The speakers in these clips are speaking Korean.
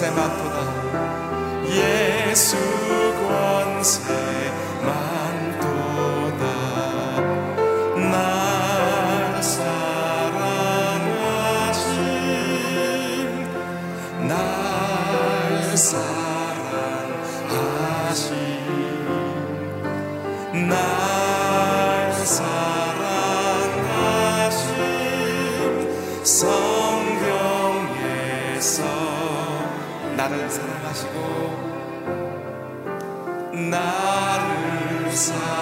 권세만도다. 예수 권세만도다. 날 사랑하신 날 사랑하신 날 사랑하신 성경에서 나를 사랑하시고 나를 사랑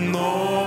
No.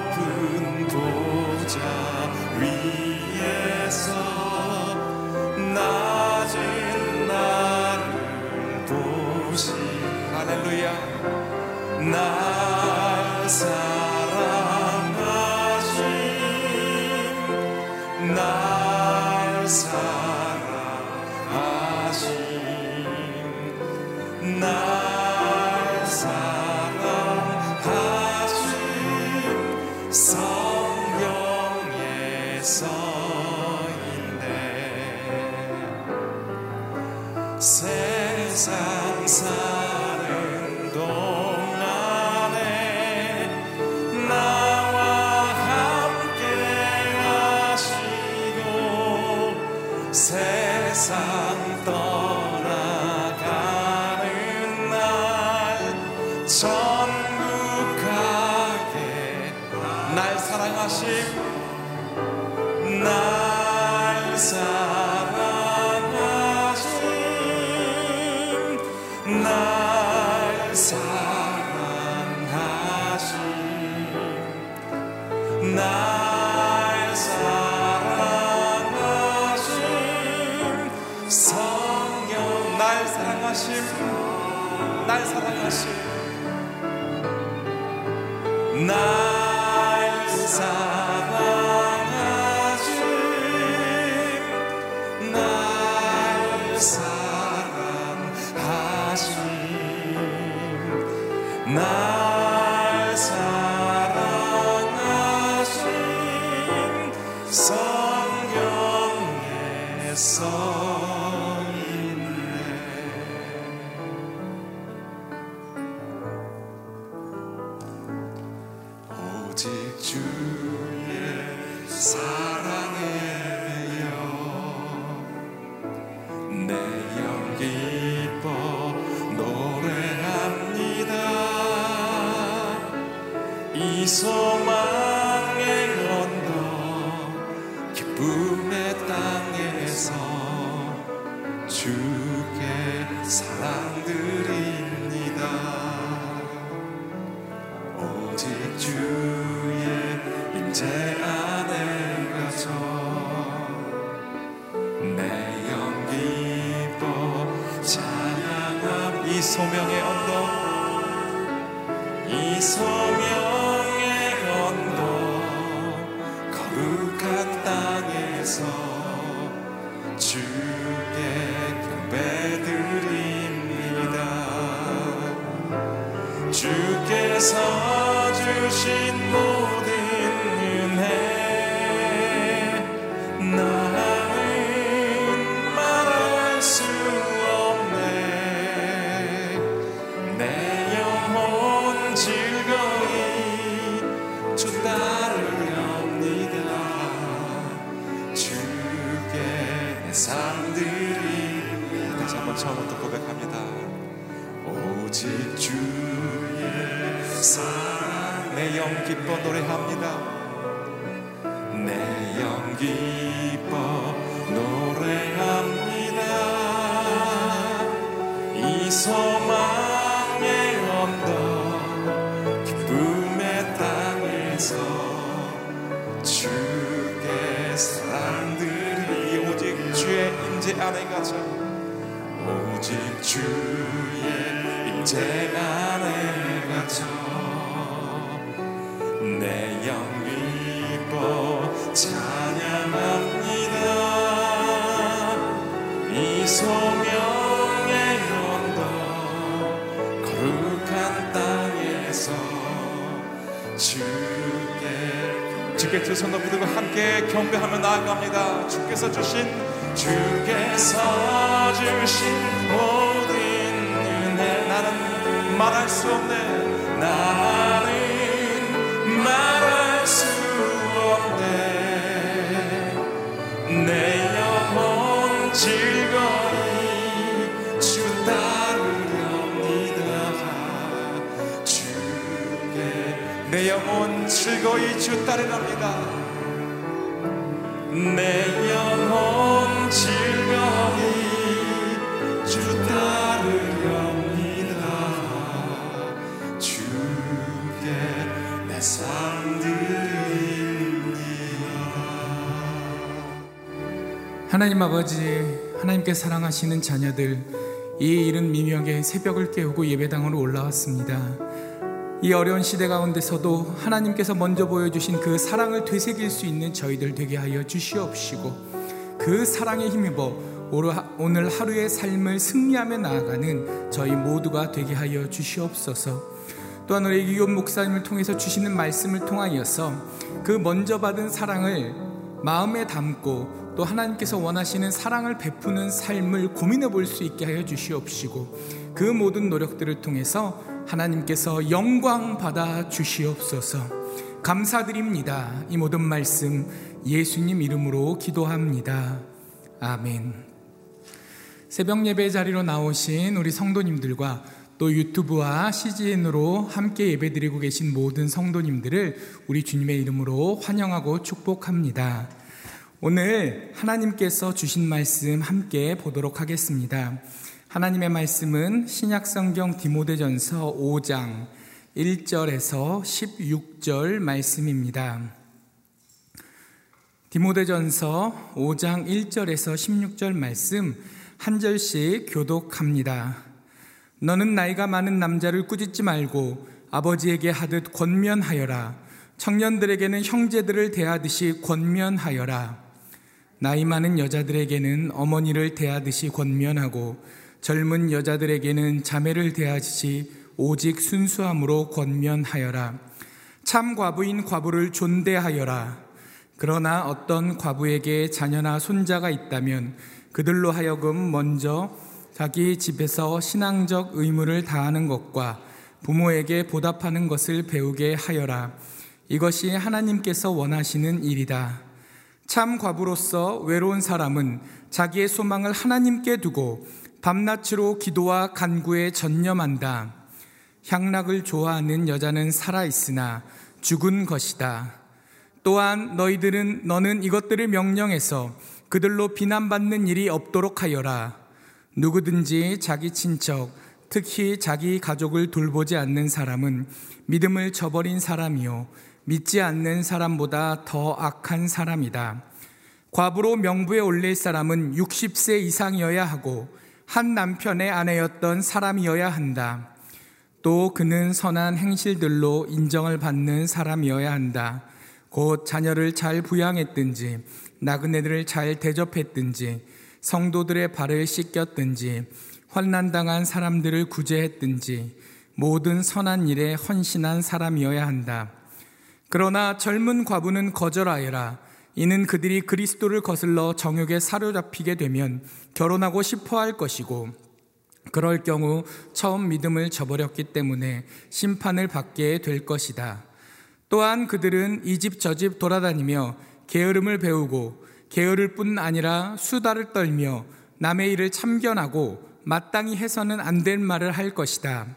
hizo más. 처음부터 고백합니다. 오직 주의 사랑 내 영 기뻐 노래합니다. 내 영 기뻐 노래합니다. 이 소망 주의 임재 안에 갇혀 내영 기뻐 찬양합니다 이 소명의 언덕 거룩한 땅에서 주께 주께 두손 높이 들고 함께 경배하며 나아갑니다. 주께서 주신 주께서 주신 나는 말할 수 없네. 나는 말할 수 없네 내 영혼 즐거이 주 따르렵니다 주께 내 영혼 즐거이 주 따르랍니다. 내 하나님 아버지, 하나님께 사랑하시는 자녀들, 이 이른 미명의 새벽을 깨우고 예배당으로 올라왔습니다. 이 어려운 시대 가운데서도 하나님께서 먼저 보여주신 그 사랑을 되새길 수 있는 저희들 되게 하여 주시옵시고, 그 사랑에 힘입어 오늘 하루의 삶을 승리하며 나아가는 저희 모두가 되게 하여 주시옵소서. 또한 우리 이기온 목사님을 통해서 주시는 말씀을 통하여서 그 먼저 받은 사랑을 마음에 담고 또 하나님께서 원하시는 사랑을 베푸는 삶을 고민해 볼 수 있게 하여 주시옵시고 그 모든 노력들을 통해서 하나님께서 영광 받아 주시옵소서 감사드립니다. 이 모든 말씀 예수님 이름으로 기도합니다. 아멘. 새벽 예배 자리로 나오신 우리 성도님들과 또 유튜브와 CGN으로 함께 예배드리고 계신 모든 성도님들을 우리 주님의 이름으로 환영하고 축복합니다. 오늘 하나님께서 주신 말씀 함께 보도록 하겠습니다. 하나님의 말씀은 신약성경 디모데전서 5장 1절에서 16절 말씀입니다. 디모데전서 5장 1절에서 16절 말씀 한 절씩 교독합니다. 너는 나이가 많은 남자를 꾸짖지 말고 아버지에게 하듯 권면하여라. 청년들에게는 형제들을 대하듯이 권면하여라. 나이 많은 여자들에게는 어머니를 대하듯이 권면하고 젊은 여자들에게는 자매를 대하듯이 오직 순수함으로 권면하여라. 참 과부인 과부를 존대하여라. 그러나 어떤 과부에게 자녀나 손자가 있다면 그들로 하여금 먼저 자기 집에서 신앙적 의무를 다하는 것과 부모에게 보답하는 것을 배우게 하여라. 이것이 하나님께서 원하시는 일이다. 참 과부로서 외로운 사람은 자기의 소망을 하나님께 두고 밤낮으로 기도와 간구에 전념한다. 향락을 좋아하는 여자는 살아 있으나 죽은 것이다. 또한 너희들은 너는 이것들을 명령해서 그들로 비난받는 일이 없도록 하여라. 누구든지 자기 친척, 특히 자기 가족을 돌보지 않는 사람은 믿음을 저버린 사람이요. 믿지 않는 사람보다 더 악한 사람이다. 과부로 명부에 올릴 사람은 60세 이상이어야 하고 한 남편의 아내였던 사람이어야 한다. 또 그는 선한 행실들로 인정을 받는 사람이어야 한다. 곧 자녀를 잘 부양했든지 나그네들을 잘 대접했든지 성도들의 발을 씻겼든지 환난당한 사람들을 구제했든지 모든 선한 일에 헌신한 사람이어야 한다. 그러나 젊은 과부는 거절하여라. 이는 그들이 그리스도를 거슬러 정욕에 사로잡히게 되면 결혼하고 싶어 할 것이고 그럴 경우 처음 믿음을 저버렸기 때문에 심판을 받게 될 것이다. 또한 그들은 이 집 저 집 돌아다니며 게으름을 배우고 게으를 뿐 아니라 수다를 떨며 남의 일을 참견하고 마땅히 해서는 안 될 말을 할 것이다.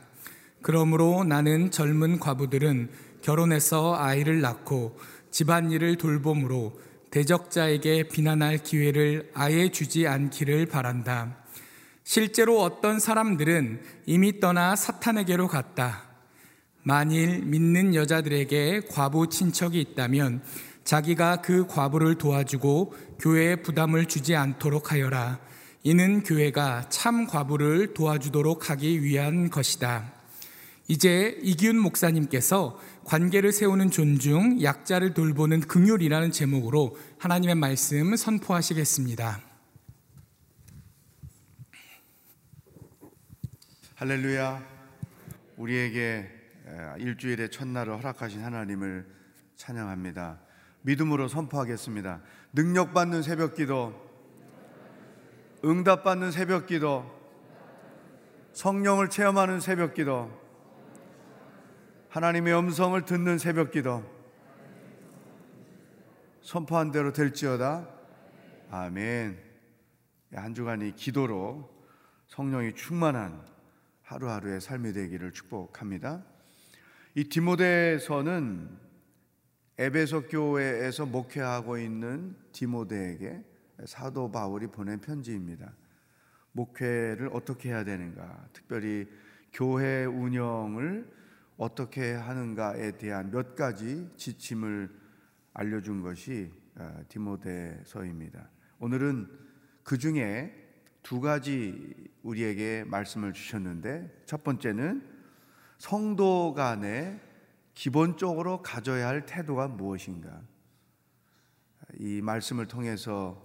그러므로 나는 젊은 과부들은 결혼해서 아이를 낳고 집안일을 돌봄으로 대적자에게 비난할 기회를 아예 주지 않기를 바란다. 실제로 어떤 사람들은 이미 떠나 사탄에게로 갔다. 만일 믿는 여자들에게 과부 친척이 있다면 자기가 그 과부를 도와주고 교회에 부담을 주지 않도록 하여라. 이는 교회가 참 과부를 도와주도록 하기 위한 것이다. 이제 이기훈 목사님께서 관계를 세우는 존중, 약자를 돌보는 긍휼이라는 제목으로 하나님의 말씀 선포하시겠습니다. 할렐루야. 우리에게 일주일의 첫날을 허락하신 하나님을 찬양합니다. 믿음으로 선포하겠습니다. 능력받는 새벽 기도, 응답받는 새벽 기도, 성령을 체험하는 새벽 기도, 하나님의 음성을 듣는 새벽 기도, 선포한 대로 될지어다. 아멘. 한 주간이 기도로 성령이 충만한 하루하루의 삶이 되기를 축복합니다. 이 디모데서는 에베소 교회에서 목회하고 있는 디모데에게 사도 바울이 보낸 편지입니다. 목회를 어떻게 해야 되는가, 특별히 교회 운영을 어떻게 하는가에 대한 몇 가지 지침을 알려준 것이 어, 디모데서입니다. 오늘은 그 중에 두 가지 우리에게 말씀을 주셨는데 첫 번째는 성도 간에 기본적으로 가져야 할 태도가 무엇인가? 이 말씀을 통해서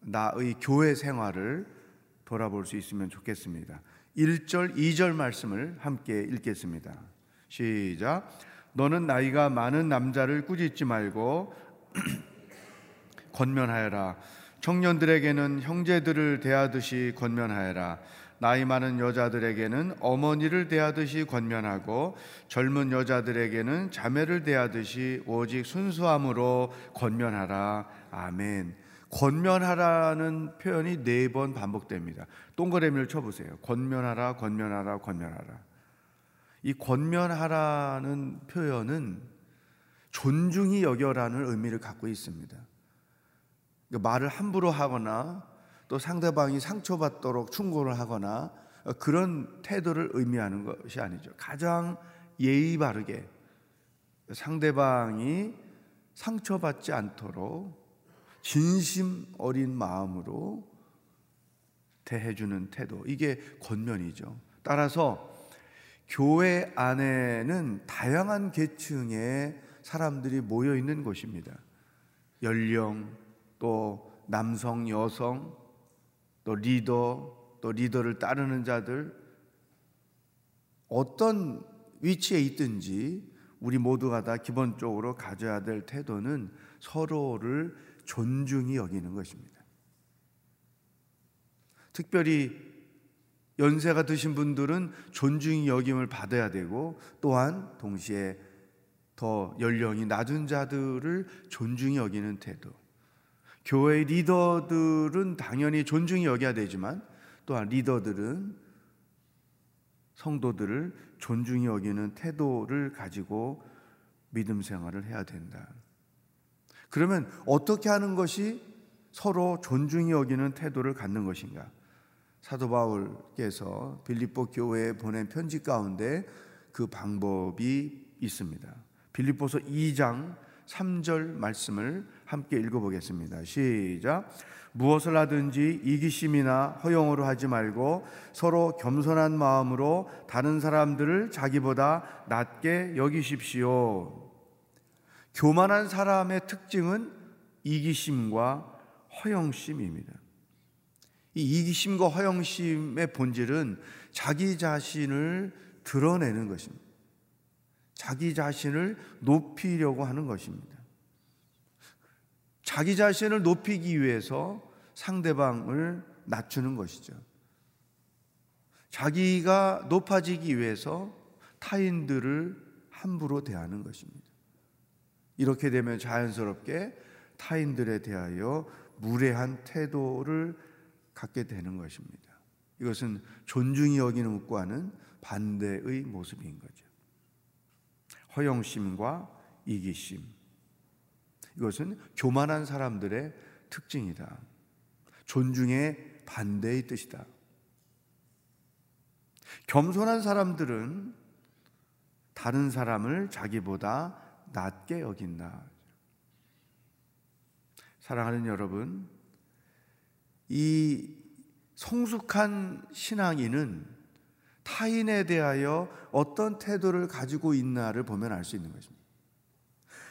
나의 교회 생활을 돌아볼 수 있으면 좋겠습니다. 1절, 2절 말씀을 함께 읽겠습니다. 시작. 너는 나이가 많은 남자를 꾸짖지 말고 권면하여라. 청년들에게는 형제들을 대하듯이 권면하여라. 나이 많은 여자들에게는 어머니를 대하듯이 권면하고 젊은 여자들에게는 자매를 대하듯이 오직 순수함으로 권면하라. 아멘. 권면하라는 표현이 네 번 반복됩니다. 동그라미를 쳐보세요. 권면하라, 권면하라, 권면하라. 이 권면하라는 표현은 존중이 여겨라는 의미를 갖고 있습니다. 그러니까 말을 함부로 하거나 또 상대방이 상처받도록 충고를 하거나 그런 태도를 의미하는 것이 아니죠. 가장 예의 바르게 상대방이 상처받지 않도록 진심 어린 마음으로 대해주는 태도. 이게 권면이죠. 따라서 교회 안에는 다양한 계층의 사람들이 모여 있는 곳입니다. 연령, 또 남성, 여성, 또 리더, 또 리더를 따르는 자들, 어떤 위치에 있든지 우리 모두가 다 기본적으로 가져야 될 태도는 서로를 존중히 여기는 것입니다. 특별히 연세가 드신 분들은 존중이 여김을 받아야 되고 또한 동시에 더 연령이 낮은 자들을 존중히 여기는 태도. 교회 리더들은 당연히 존중이 여겨야 되지만 또한 리더들은 성도들을 존중히 여기는 태도를 가지고 믿음 생활을 해야 된다. 그러면 어떻게 하는 것이 서로 존중히 여기는 태도를 갖는 것인가? 사도 바울께서 빌립보 교회에 보낸 편지 가운데 그 방법이 있습니다. 빌립보서 2장 3절 말씀을 함께 읽어보겠습니다. 시작. 무엇을 하든지 이기심이나 허용으로 하지 말고 서로 겸손한 마음으로 다른 사람들을 자기보다 낮게 여기십시오. 교만한 사람의 특징은 이기심과 허영심입니다. 이 이기심과 허영심의 본질은 자기 자신을 드러내는 것입니다. 자기 자신을 높이려고 하는 것입니다. 자기 자신을 높이기 위해서 상대방을 낮추는 것이죠. 자기가 높아지기 위해서 타인들을 함부로 대하는 것입니다. 이렇게 되면 자연스럽게 타인들에 대하여 무례한 태도를 갖게 되는 것입니다. 이것은 존중이 여기는 것과는 반대의 모습인 거죠. 허영심과 이기심. 이것은 교만한 사람들의 특징이다. 존중의 반대의 뜻이다. 겸손한 사람들은 다른 사람을 자기보다 낮게 여긴다. 사랑하는 여러분, 이 성숙한 신앙인은 타인에 대하여 어떤 태도를 가지고 있나를 보면 알 수 있는 것입니다.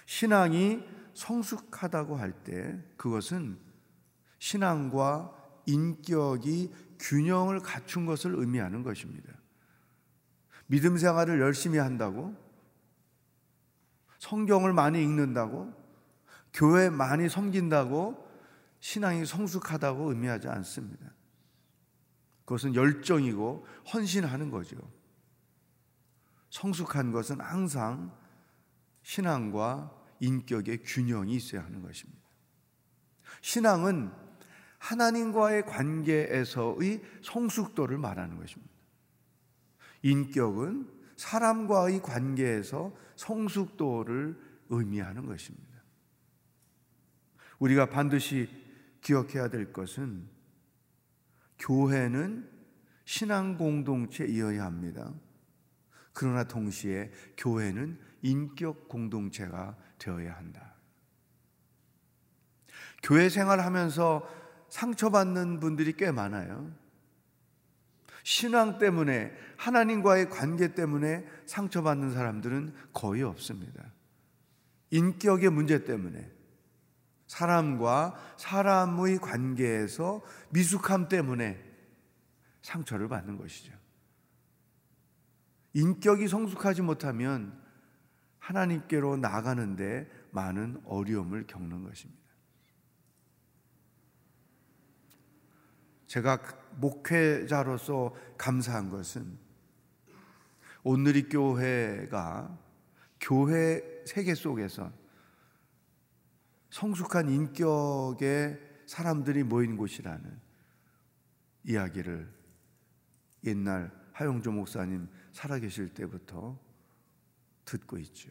신앙이 성숙하다고 할 때 그것은 신앙과 인격이 균형을 갖춘 것을 의미하는 것입니다. 믿음 생활을 열심히 한다고 성경을 많이 읽는다고 교회 많이 섬긴다고 신앙이 성숙하다고 의미하지 않습니다. 그것은 열정이고 헌신하는 거죠. 성숙한 것은 항상 신앙과 인격의 균형이 있어야 하는 것입니다. 신앙은 하나님과의 관계에서의 성숙도를 말하는 것입니다. 인격은 사람과의 관계에서 성숙도를 의미하는 것입니다. 우리가 반드시 기억해야 될 것은 교회는 신앙 공동체이어야 합니다. 그러나 동시에 교회는 인격 공동체가 되어야 한다. 교회 생활하면서 상처받는 분들이 꽤 많아요. 신앙 때문에 하나님과의 관계 때문에 상처받는 사람들은 거의 없습니다. 인격의 문제 때문에 사람과 사람의 관계에서 미숙함 때문에 상처를 받는 것이죠. 인격이 성숙하지 못하면 하나님께로 나가는데 많은 어려움을 겪는 것입니다. 제가 목회자로서 감사한 것은 오늘의 교회가 교회 세계 속에서 성숙한 인격의 사람들이 모인 곳이라는 이야기를 옛날 하용조 목사님 살아계실 때부터 듣고 있죠.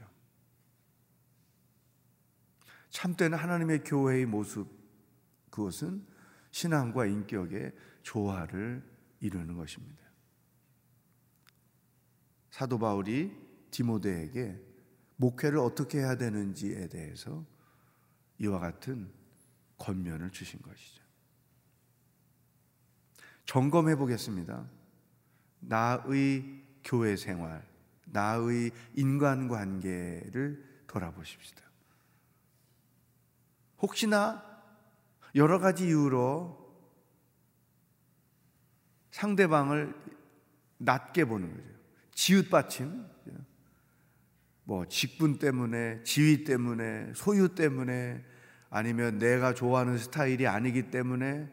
참되는 하나님의 교회의 모습, 그것은 신앙과 인격의 조화를 이루는 것입니다. 사도 바울이 디모데에게 목회를 어떻게 해야 되는지에 대해서 이와 같은 권면을 주신 것이죠. 점검해 보겠습니다. 나의 교회 생활, 나의 인간 관계를 돌아보십시다. 혹시나 여러 가지 이유로 상대방을 낮게 보는 거죠. 지읒받침, 뭐 직분 때문에, 지위 때문에, 소유 때문에, 아니면 내가 좋아하는 스타일이 아니기 때문에,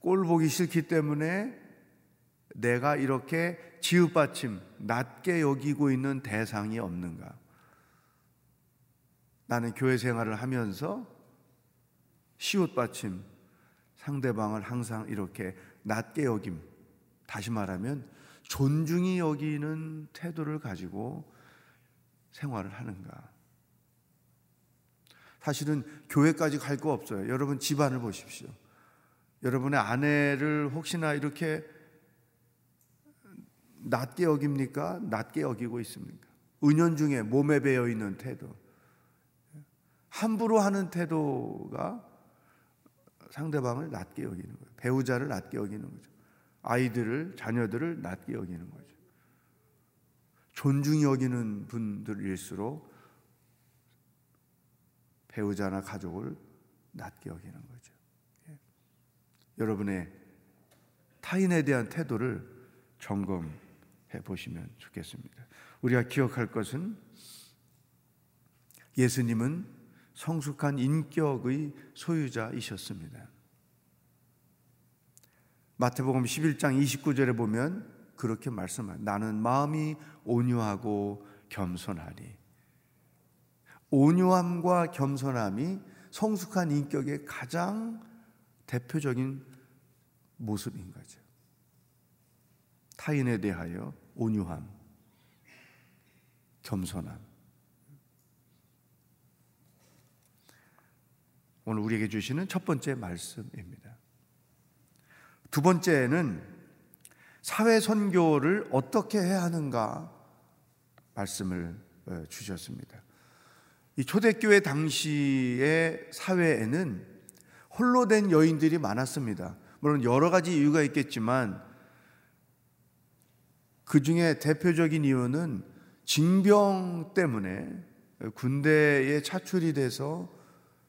꼴 보기 싫기 때문에 내가 이렇게 지읒받침, 낮게 여기고 있는 대상이 없는가? 나는 교회 생활을 하면서 시옷받침, 상대방을 항상 이렇게 낮게 여김, 다시 말하면 존중이 여기는 태도를 가지고 생활을 하는가? 사실은 교회까지 갈 거 없어요. 여러분 집안을 보십시오. 여러분의 아내를 혹시나 이렇게 낮게 여깁니까? 낮게 여기고 있습니까? 은연중에 몸에 배어 있는 태도. 함부로 하는 태도가 상대방을 낮게 여기는 거예요. 배우자를 낮게 여기는 거죠. 아이들을, 자녀들을 낮게 여기는 거죠. 존중이 여기는 분들일수록 배우자나 가족을 낮게 여기는 거죠. 예. 여러분의 타인에 대한 태도를 점검해 보시면 좋겠습니다. 우리가 기억할 것은 예수님은 성숙한 인격의 소유자이셨습니다. 마태복음 11장 29절에 보면 그렇게 말씀합니다. 나는 마음이 온유하고 겸손하리. 온유함과 겸손함이 성숙한 인격의 가장 대표적인 모습인 거죠. 타인에 대하여 온유함, 겸손함. 오늘 우리에게 주시는 첫 번째 말씀입니다. 두 번째는 사회 선교를 어떻게 해야 하는가 말씀을 어, 주셨습니다. 이 초대교회 당시의 사회에는 홀로 된 여인들이 많았습니다. 물론 여러 가지 이유가 있겠지만 그 중에 대표적인 이유는 징병 때문에 군대에 차출이 돼서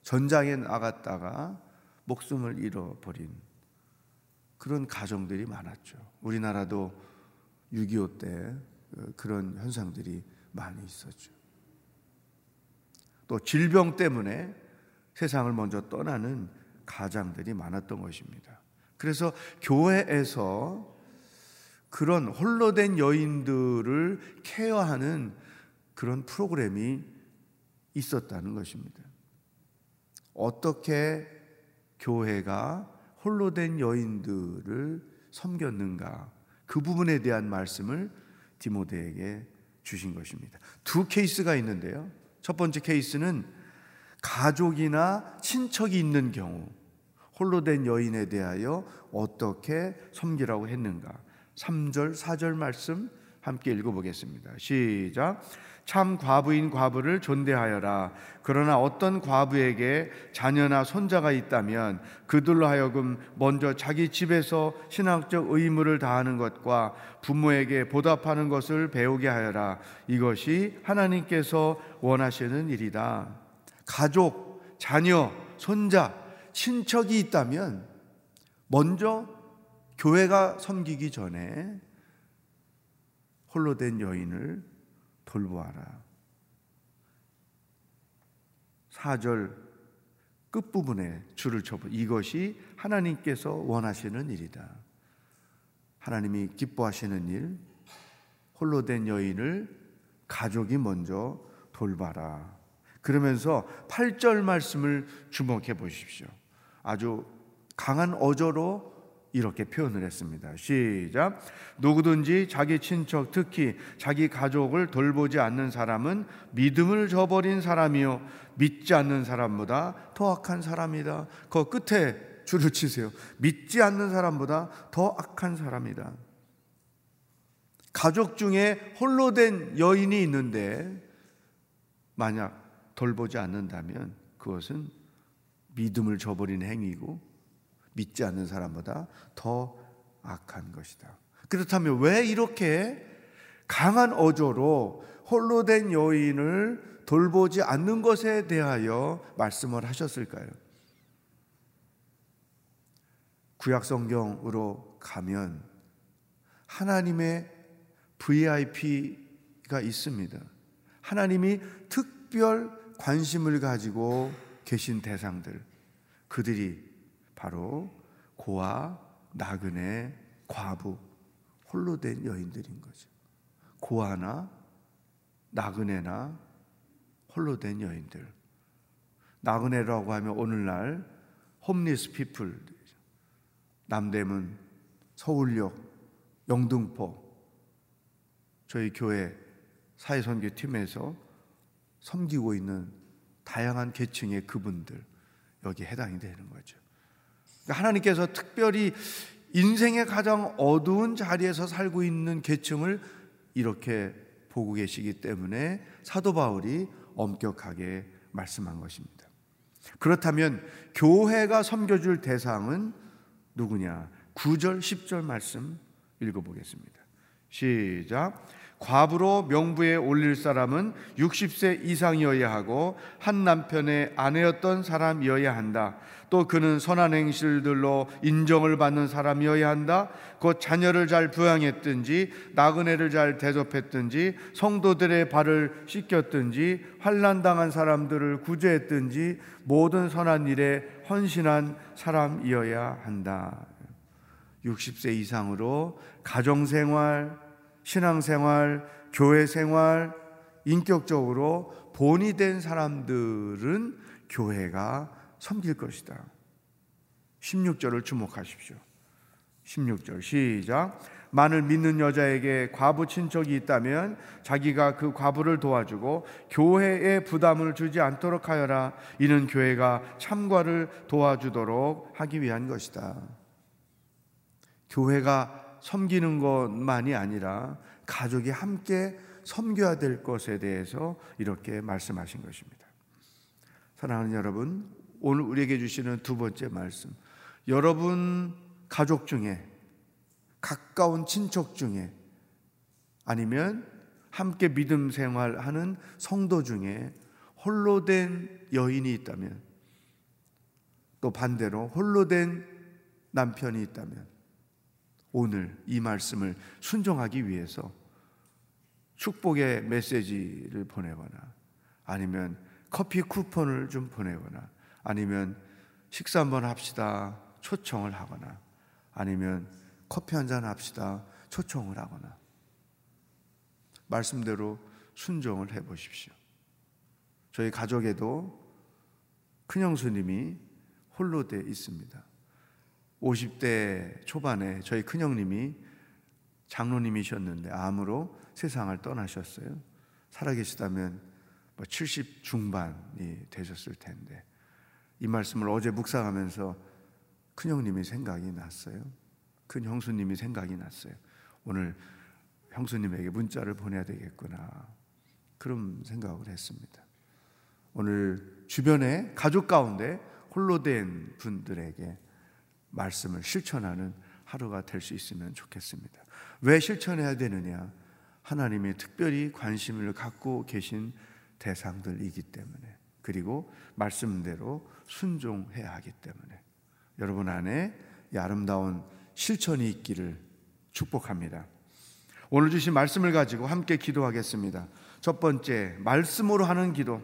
전장에 나갔다가 목숨을 잃어버린 그런 가정들이 많았죠. 우리나라도 6.25 때 그런 현상들이 많이 있었죠. 또 질병 때문에 세상을 먼저 떠나는 가장들이 많았던 것입니다. 그래서 교회에서 그런 홀로 된 여인들을 케어하는 그런 프로그램이 있었다는 것입니다. 어떻게 교회가 홀로 된 여인들을 섬겼는가 그 부분에 대한 말씀을 디모데에게 주신 것입니다. 두 케이스가 있는데요. 첫 번째 케이스는 가족이나 친척이 있는 경우 홀로 된 여인에 대하여 어떻게 섬기라고 했는가. 3절, 4절 말씀 함께 읽어보겠습니다. 시작. 참 과부인 과부를 존대하여라. 그러나 어떤 과부에게 자녀나 손자가 있다면 그들로 하여금 먼저 자기 집에서 신앙적 의무를 다하는 것과 부모에게 보답하는 것을 배우게 하여라. 이것이 하나님께서 원하시는 일이다. 가족, 자녀, 손자, 친척이 있다면 먼저 교회가 섬기기 전에 홀로 된 여인을 돌보아라. 4절 끝부분에 줄을 쳐보 이것이 하나님께서 원하시는 일이다. 하나님이 기뻐하시는 일, 홀로 된 여인을 가족이 먼저 돌봐라. 그러면서 8절 말씀을 주목해 보십시오. 아주 강한 어조로 이렇게 표현을 했습니다. 시작. 누구든지 자기 친척, 특히 자기 가족을 돌보지 않는 사람은 믿음을 저버린 사람이요. 믿지 않는 사람보다 더 악한 사람이다. 그 끝에 줄을 치세요. 믿지 않는 사람보다 더 악한 사람이다. 가족 중에 홀로 된 여인이 있는데 만약 돌보지 않는다면 그것은 믿음을 저버린 행위고 믿지 않는 사람보다 더 악한 것이다. 그렇다면 왜 이렇게 강한 어조로 홀로 된 여인을 돌보지 않는 것에 대하여 말씀을 하셨을까요? 구약 성경으로 가면 하나님의 VIP가 있습니다. 하나님이 특별 관심을 가지고 계신 대상들, 그들이 바로 고아, 나그네, 과부, 홀로 된 여인들인 거죠. 고아나 나그네나 홀로 된 여인들. 나그네라고 하면 오늘날 홈리스 피플 남대문, 서울역, 영등포 저희 교회 사회선교팀에서 섬기고 있는 다양한 계층의 그분들 여기 해당이 되는 거죠. 그러니까 하나님께서 특별히 인생의 가장 어두운 자리에서 살고 있는 계층을 이렇게 보고 계시기 때문에 사도 바울이 엄격하게 말씀한 것입니다. 그렇다면 교회가 섬겨줄 대상은 누구냐? 9절, 10절 말씀 읽어보겠습니다. 시작. 과부로 명부에 올릴 사람은 60세 이상이어야 하고 한 남편의 아내였던 사람이어야 한다. 또 그는 선한 행실들로 인정을 받는 사람이어야 한다. 곧 자녀를 잘 부양했든지 나그네를 잘 대접했든지 성도들의 발을 씻겼든지 환난 당한 사람들을 구제했든지 모든 선한 일에 헌신한 사람이어야 한다. 60세 이상으로 가정 생활, 신앙생활, 교회 생활, 인격적으로 본이 된 사람들은 교회가 섬길 것이다. 16절을 주목하십시오. 16절 시작. 만을 믿는 여자에게 과부 친척이 있다면 자기가 그 과부를 도와주고 교회에 부담을 주지 않도록 하여라. 이는 교회가 참과를 도와주도록 하기 위한 것이다. 교회가 섬기는 것만이 아니라 가족이 함께 섬겨야 될 것에 대해서 이렇게 말씀하신 것입니다. 사랑하는 여러분, 오늘 우리에게 주시는 두 번째 말씀. 여러분 가족 중에 가까운 친척 중에 아니면 함께 믿음 생활하는 성도 중에 홀로 된 여인이 있다면 또 반대로 홀로 된 남편이 있다면 오늘 이 말씀을 순종하기 위해서 축복의 메시지를 보내거나 아니면 커피 쿠폰을 좀 보내거나 아니면 식사 한번 합시다 초청을 하거나 아니면 커피 한 잔 합시다. 초청을 하거나 말씀대로 순종을 해 보십시오. 저희 가족에도 큰형수님이 홀로 돼 있습니다. 50대 초반에 저희 큰형님이 장로님이셨는데 암으로 세상을 떠나셨어요. 살아계시다면 70뭐 중반이 되셨을 텐데 이 말씀을 어제 묵상하면서 큰형님이 생각이 났어요. 큰 형수님이 생각이 났어요. 오늘 형수님에게 문자를 보내야 되겠구나. 그런 생각을 했습니다. 오늘 주변에 가족 가운데 홀로 된 분들에게 말씀을 실천하는 하루가 될 수 있으면 좋겠습니다. 왜 실천해야 되느냐? 하나님이 특별히 관심을 갖고 계신 대상들이기 때문에 그리고 말씀대로 순종해야 하기 때문에 여러분 안에 이 아름다운 실천이 있기를 축복합니다. 오늘 주신 말씀을 가지고 함께 기도하겠습니다. 첫 번째, 말씀으로 하는 기도.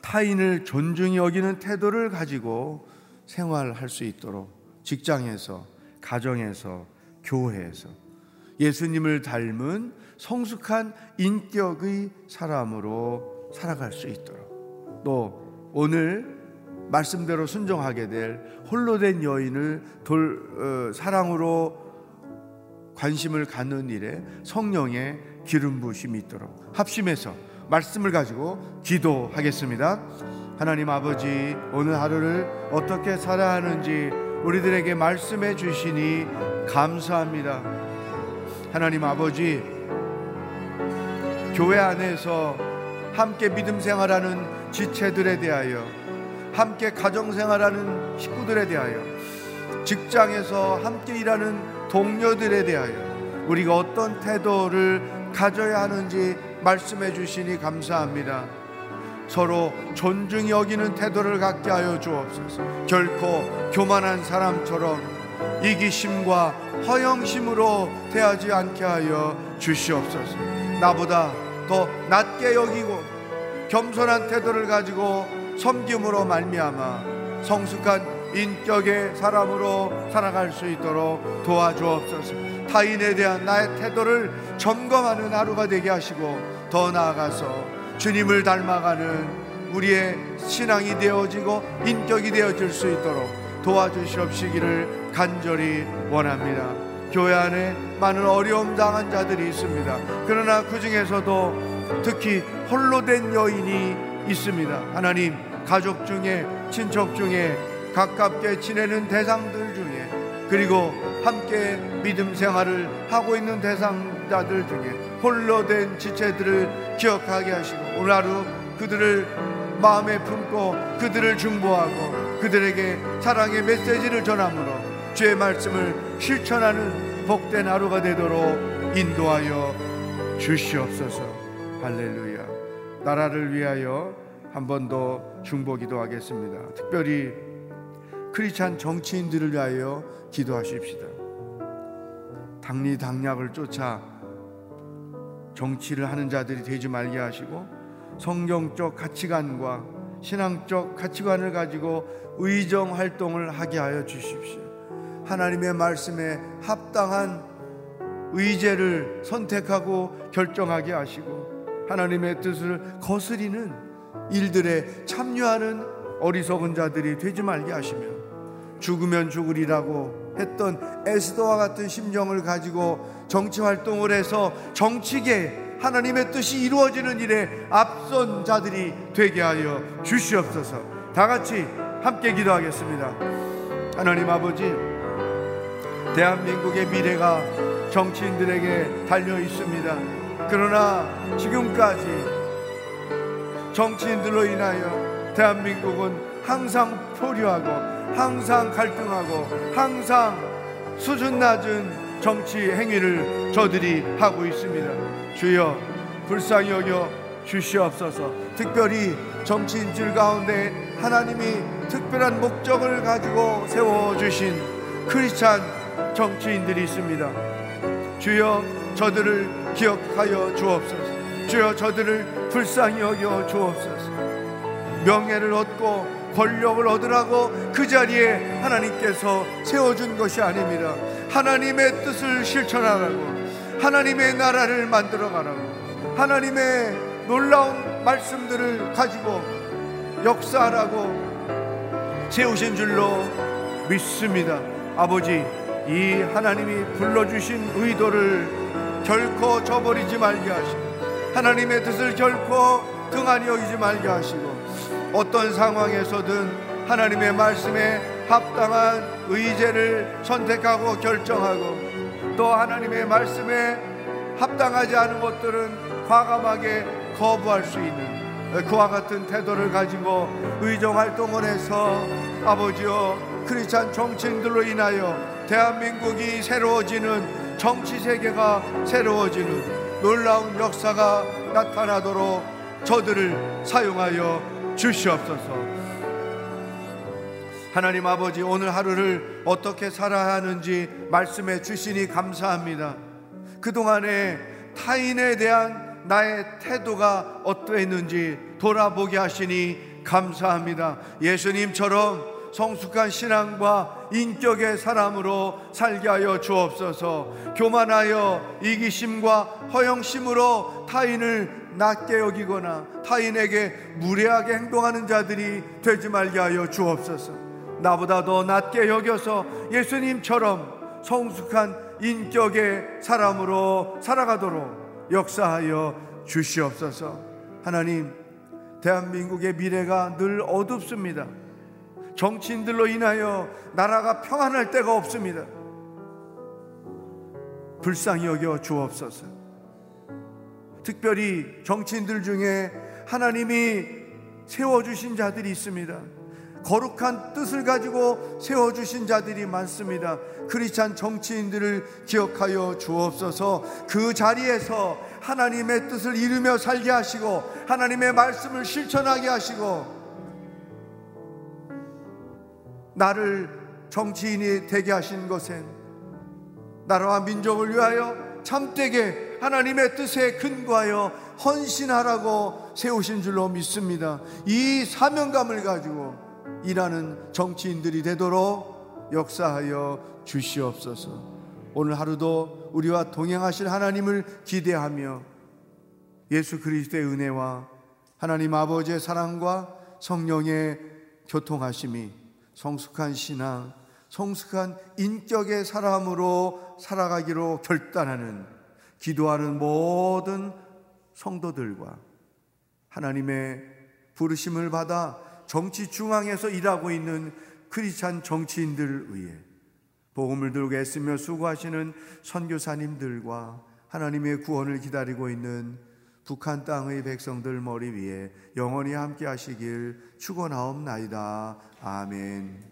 타인을 존중히 여기는 태도를 가지고 생활할 수 있도록 직장에서, 가정에서, 교회에서 예수님을 닮은 성숙한 인격의 사람으로 살아갈 수 있도록 또 오늘 말씀대로 순종하게 될 홀로 된 여인을 돌, 어, 사랑으로 관심을 갖는 일에 성령의 기름 부심이 있도록 합심해서 말씀을 가지고 기도하겠습니다. 하나님 아버지 오늘 하루를 어떻게 살아야 하는지 우리들에게 말씀해 주시니 감사합니다. 하나님 아버지 교회 안에서 함께 믿음 생활하는 지체들에 대하여 함께 가정 생활하는 식구들에 대하여 직장에서 함께 일하는 동료들에 대하여 우리가 어떤 태도를 가져야 하는지 말씀해 주시니 감사합니다. 서로 존중히 여기는 태도를 갖게 하여 주옵소서. 결코 교만한 사람처럼 이기심과 허영심으로 대하지 않게 하여 주시옵소서. 나보다 더 낮게 여기고 겸손한 태도를 가지고 섬김으로 말미암아 성숙한 인격의 사람으로 살아갈 수 있도록 도와주옵소서. 타인에 대한 나의 태도를 점검하는 하루가 되게 하시고 더 나아가서 주님을 닮아가는 우리의 신앙이 되어지고 인격이 되어질 수 있도록 도와주시옵시기를 간절히 원합니다. 교회 안에 많은 어려움 당한 자들이 있습니다. 그러나 그 중에서도 특히 홀로 된 여인이 있습니다. 하나님, 가족 중에, 친척 중에, 가깝게 지내는 대상들 중에, 그리고 함께 믿음 생활을 하고 있는 대상자들 중에 홀로 된 지체들을 기억하게 하시고 오늘 하루 그들을 마음에 품고 그들을 중보하고 그들에게 사랑의 메시지를 전함으로 주의 말씀을 실천하는 복된 하루가 되도록 인도하여 주시옵소서. 할렐루야. 나라를 위하여 한 번 더 중보 기도하겠습니다. 특별히 크리스찬 정치인들을 위하여 기도하십시다. 당리 당략을 쫓아 정치를 하는 자들이 되지 말게 하시고 성경적 가치관과 신앙적 가치관을 가지고 의정 활동을 하게 하여 주십시오. 하나님의 말씀에 합당한 의제를 선택하고 결정하게 하시고 하나님의 뜻을 거스리는 일들에 참여하는 어리석은 자들이 되지 말게 하시며 죽으면 죽으리라고 했던 에스더와 같은 심정을 가지고 정치 활동을 해서 정치계 하나님의 뜻이 이루어지는 일에 앞선 자들이 되게 하여 주시옵소서. 다 같이 함께 기도하겠습니다. 하나님 아버지, 대한민국의 미래가 정치인들에게 달려 있습니다. 그러나 지금까지 정치인들로 인하여 대한민국은 항상 표류하고 항상 갈등하고 항상 수준 낮은 정치 행위를 저들이 하고 있습니다. 주여 불쌍히 여겨 주시옵소서. 특별히 정치인들 가운데 하나님이 특별한 목적을 가지고 세워 주신 크리스찬 정치인들이 있습니다. 주여 저들을 기억하여 주옵소서. 주여 저들을 불쌍히 여겨 주옵소서. 명예를 얻고 권력을 얻으라고 그 자리에 하나님께서 세워준 것이 아닙니다. 하나님의 뜻을 실천하라고, 하나님의 나라를 만들어가라고, 하나님의 놀라운 말씀들을 가지고 역사하라고 세우신 줄로 믿습니다. 아버지, 이 하나님이 불러주신 의도를 결코 저버리지 말게 하시고, 하나님의 뜻을 결코 등한히 여기지 말게 하시고, 어떤 상황에서든 하나님의 말씀에 합당한 의제를 선택하고 결정하고 또 하나님의 말씀에 합당하지 않은 것들은 과감하게 거부할 수 있는 그와 같은 태도를 가지고 의정 활동을 해서 아버지여 크리스찬 정치인들로 인하여 대한민국이 새로워지는 정치 세계가 새로워지는 놀라운 역사가 나타나도록 저들을 사용하여 주시옵소서. 하나님 아버지 오늘 하루를 어떻게 살아야 하는지 말씀해 주시니 감사합니다. 그동안에 타인에 대한 나의 태도가 어떠했는지 돌아보게 하시니 감사합니다. 예수님처럼 성숙한 신앙과 인격의 사람으로 살게 하여 주옵소서. 교만하여 이기심과 허영심으로 타인을 낮게 여기거나 타인에게 무례하게 행동하는 자들이 되지 말게 하여 주옵소서. 나보다 더 낮게 여겨서 예수님처럼 성숙한 인격의 사람으로 살아가도록 역사하여 주시옵소서. 하나님, 대한민국의 미래가 늘 어둡습니다. 정치인들로 인하여 나라가 평안할 때가 없습니다. 불쌍히 여겨 주옵소서. 특별히 정치인들 중에 하나님이 세워주신 자들이 있습니다. 거룩한 뜻을 가지고 세워주신 자들이 많습니다. 크리스찬 정치인들을 기억하여 주옵소서 그 자리에서 하나님의 뜻을 이루며 살게 하시고 하나님의 말씀을 실천하게 하시고 나를 정치인이 되게 하신 것엔 나라와 민족을 위하여 참되게 하나님의 뜻에 근거하여 헌신하라고 세우신 줄로 믿습니다. 이 사명감을 가지고 일하는 정치인들이 되도록 역사하여 주시옵소서. 오늘 하루도 우리와 동행하실 하나님을 기대하며 예수 그리스도의 은혜와 하나님 아버지의 사랑과 성령의 교통하심이 성숙한 신앙, 성숙한 인격의 사람으로 살아가기로 결단하는 기도하는 모든 성도들과 하나님의 부르심을 받아 정치 중앙에서 일하고 있는 크리스찬 정치인들을 위해 복음을 들고 애쓰며 수고하시는 선교사님들과 하나님의 구원을 기다리고 있는 북한 땅의 백성들 머리 위에 영원히 함께 하시길 축원하옵나이다. 아멘.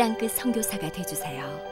땅끝 선교사가 되주세요.